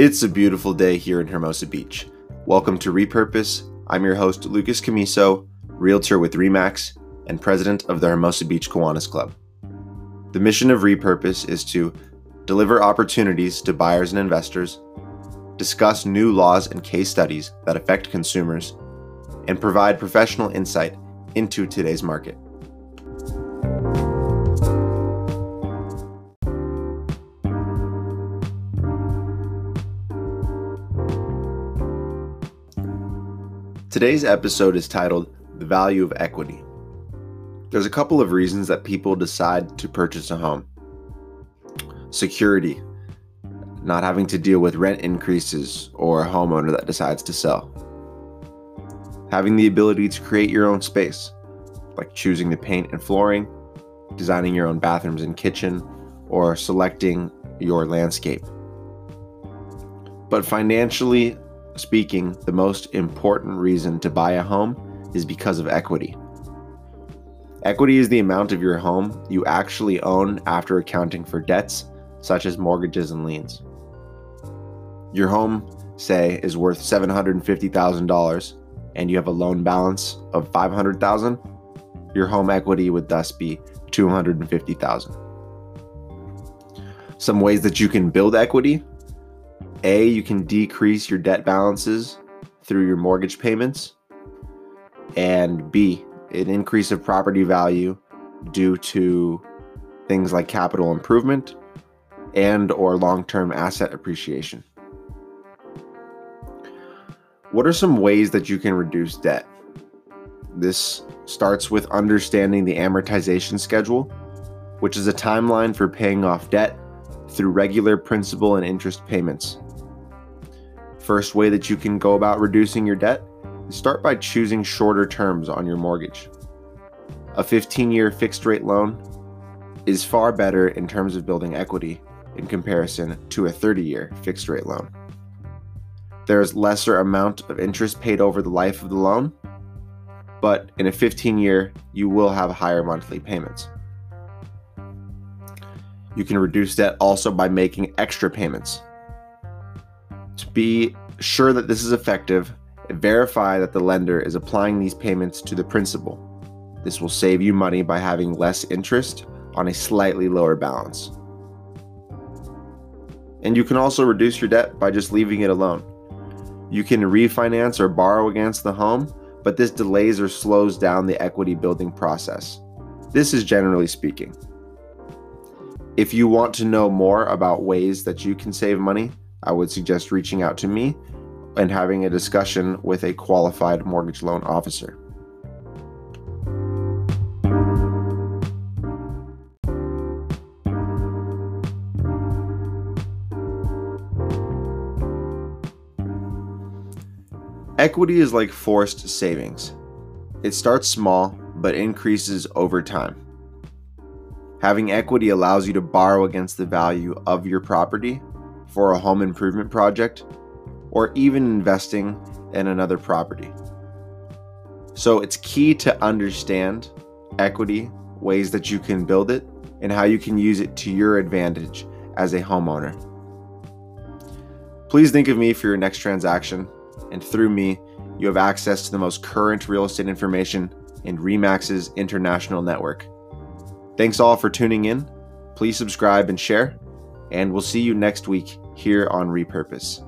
It's a beautiful day here in Hermosa Beach. Welcome to Repurpose. I'm your host, Lucas Camiso, realtor with REMAX and president of the Hermosa Beach Kiwanis Club. The mission of Repurpose is to deliver opportunities to buyers and investors, discuss new laws and case studies that affect consumers, and provide professional insight into today's market. Today's episode is titled The Value of Equity. There's a couple of reasons that people decide to purchase a home security, not having to deal with rent increases, or a homeowner that decides to sell. Having the ability to create your own space, like choosing the paint and flooring, designing your own bathrooms and kitchen, or selecting your landscape. But financially, speaking, the most important reason to buy a home is because of equity. Equity is the amount of your home you actually own after accounting for debts such as mortgages and liens. Your home, say, is worth $750,000 and you have a loan balance of $500,000. your home equity would thus be $250,000. Some ways that you can build equity a, you can decrease your debt balances through your mortgage payments. And B, an increase of property value due to things like capital improvement and or long-term asset appreciation. What are some ways that you can reduce debt? This starts with understanding the amortization schedule, which is a timeline for paying off debt through regular principal and interest payments. First way that you can go about reducing your debt is start by choosing shorter terms on your mortgage. A 15 year fixed rate loan is far better in terms of building equity in comparison to a 30 year fixed rate loan. There is lesser amount of interest paid over the life of the loan, but in a 15 year, you will have higher monthly payments. You can reduce debt also by making extra payments. To be sure that this is effective, verify that the lender is applying these payments to the principal. This will save you money by having less interest on a slightly lower balance. And you can also reduce your debt by just leaving it alone. You can refinance or borrow against the home, but this delays or slows down the equity building process. This is generally speaking. If you want to know more about ways that you can save money, I would suggest reaching out to me and having a discussion with a qualified mortgage loan officer. Equity is like forced savings. It starts small but increases over time. Having equity allows you to borrow against the value of your property for a home improvement project, or even investing in another property. So it's key to understand equity, ways that you can build it, and how you can use it to your advantage as a homeowner. Please think of me for your next transaction, and through me, you have access to the most current real estate information in REMAX's international network. Thanks all for tuning in. Please subscribe and share, and we'll see you next week here on Repurpose.